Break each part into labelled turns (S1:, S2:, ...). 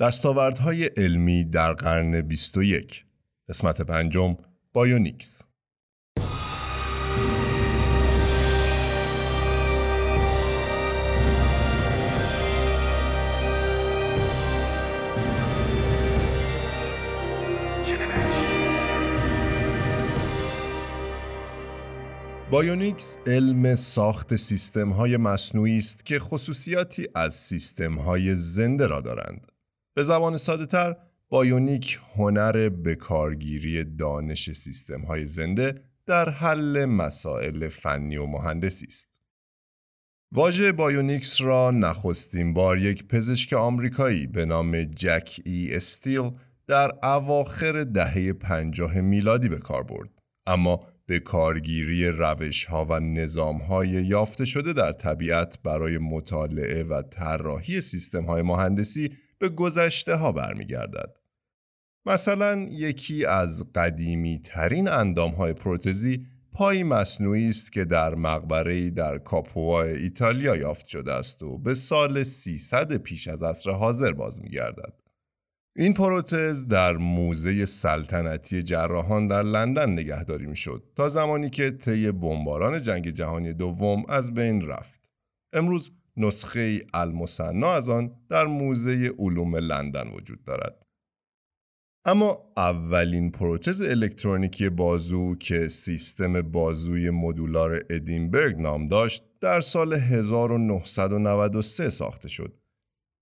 S1: دستاوردهای علمی در قرن 21 قسمت پنجم bionics bionics علم ساخت سیستم های مصنوعی است که خصوصیاتی از سیستم های زنده را دارند. به زبان ساده تر، bionic هنر بکارگیری دانش سیستم های زنده در حل مسائل فنی و مهندسی است. واژه bionics را نخستین بار یک پزشک آمریکایی به نام جک ای استیل در اواخر دهه پنجاه میلادی به کار برد. اما به کارگیری روش ها و نظام های یافته شده در طبیعت برای مطالعه و طراحی سیستم های مهندسی به گذشته ها برمیگردد. مثلا یکی از قدیمی ترین اندام های پروتزی پای مصنوعی است که در مقبره در کاپوا ایتالیا یافت شده است و به سال 300 پیش از عصر حاضر باز میگردد. این پروتز در موزه سلطنتی جراحان در لندن نگهداری می‌شد تا زمانی که طی بمباران جنگ جهانی دوم از بین رفت. امروز نسخه المصنا از آن در موزه علوم لندن وجود دارد. اما اولین پروتز الکترونیکی بازو که سیستم بازوی مدولار ادینبرگ نام داشت در سال 1993 ساخته شد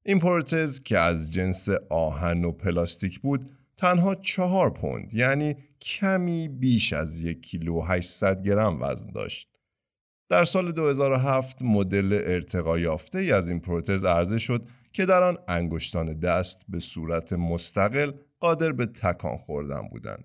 S1: این پروتز که از جنس آهن و پلاستیک بود تنها چهار پوند یعنی کمی بیش از یک کیلو 800 گرم وزن داشت. در سال 2007 مدل ارتقا یافته ای از این پروتز عرضه شد که در آن انگشتان دست به صورت مستقل قادر به تکان خوردن بودند.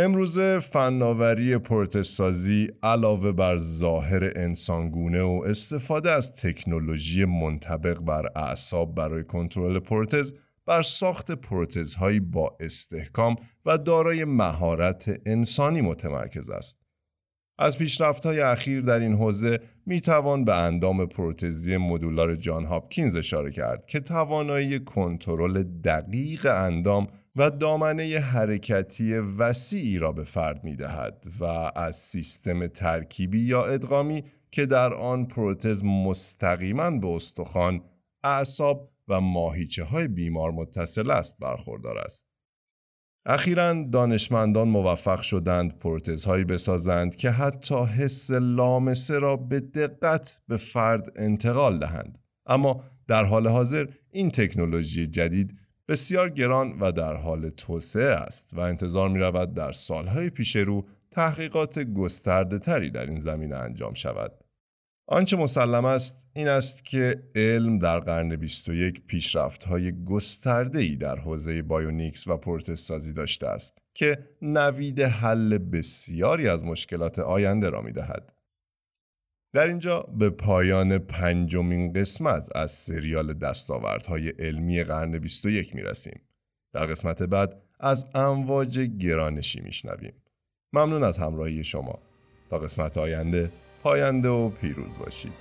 S1: امروزه فناوری پروتزسازی علاوه بر ظاهر انسانگونه و استفاده از تکنولوژی منطبق بر اعصاب برای کنترل پروتز بر ساخت پروتزهایی با استحکام و دارای مهارت انسانی متمرکز است. از پیشرفت‌های اخیر در این حوزه می توان به اندام پروتزی مدولار جان هاپکینز اشاره کرد که توانایی کنترل دقیق اندام و دامنه حرکتی وسیعی را به فرد می دهد و از سیستم ترکیبی یا ادغامی که در آن پروتز مستقیما به استخوان، اعصاب و ماهیچه های بیمار متصل است برخوردار است. اخیرا دانشمندان موفق شدند پروتزهایی بسازند که حتی حس لامسه را به دقت به فرد انتقال دهند. اما در حال حاضر این تکنولوژی جدید بسیار گران و در حال توسعه است و انتظار می رود در سالهای پیش رو تحقیقات گسترده تری در این زمینه انجام شود. آنچه مسلم است این است که علم در قرن 21 پیشرفت های گسترده ای در حوزه bionics و پروتزسازی داشته است که نوید حل بسیاری از مشکلات آینده را می دهد. در اینجا به پایان پنجمین قسمت از سریال دستاوردهای علمی قرن 21 می رسیم. در قسمت بعد از امواج گرانشی میشنویم. ممنون از همراهی شما. تا قسمت آینده پاینده و پیروز باشید.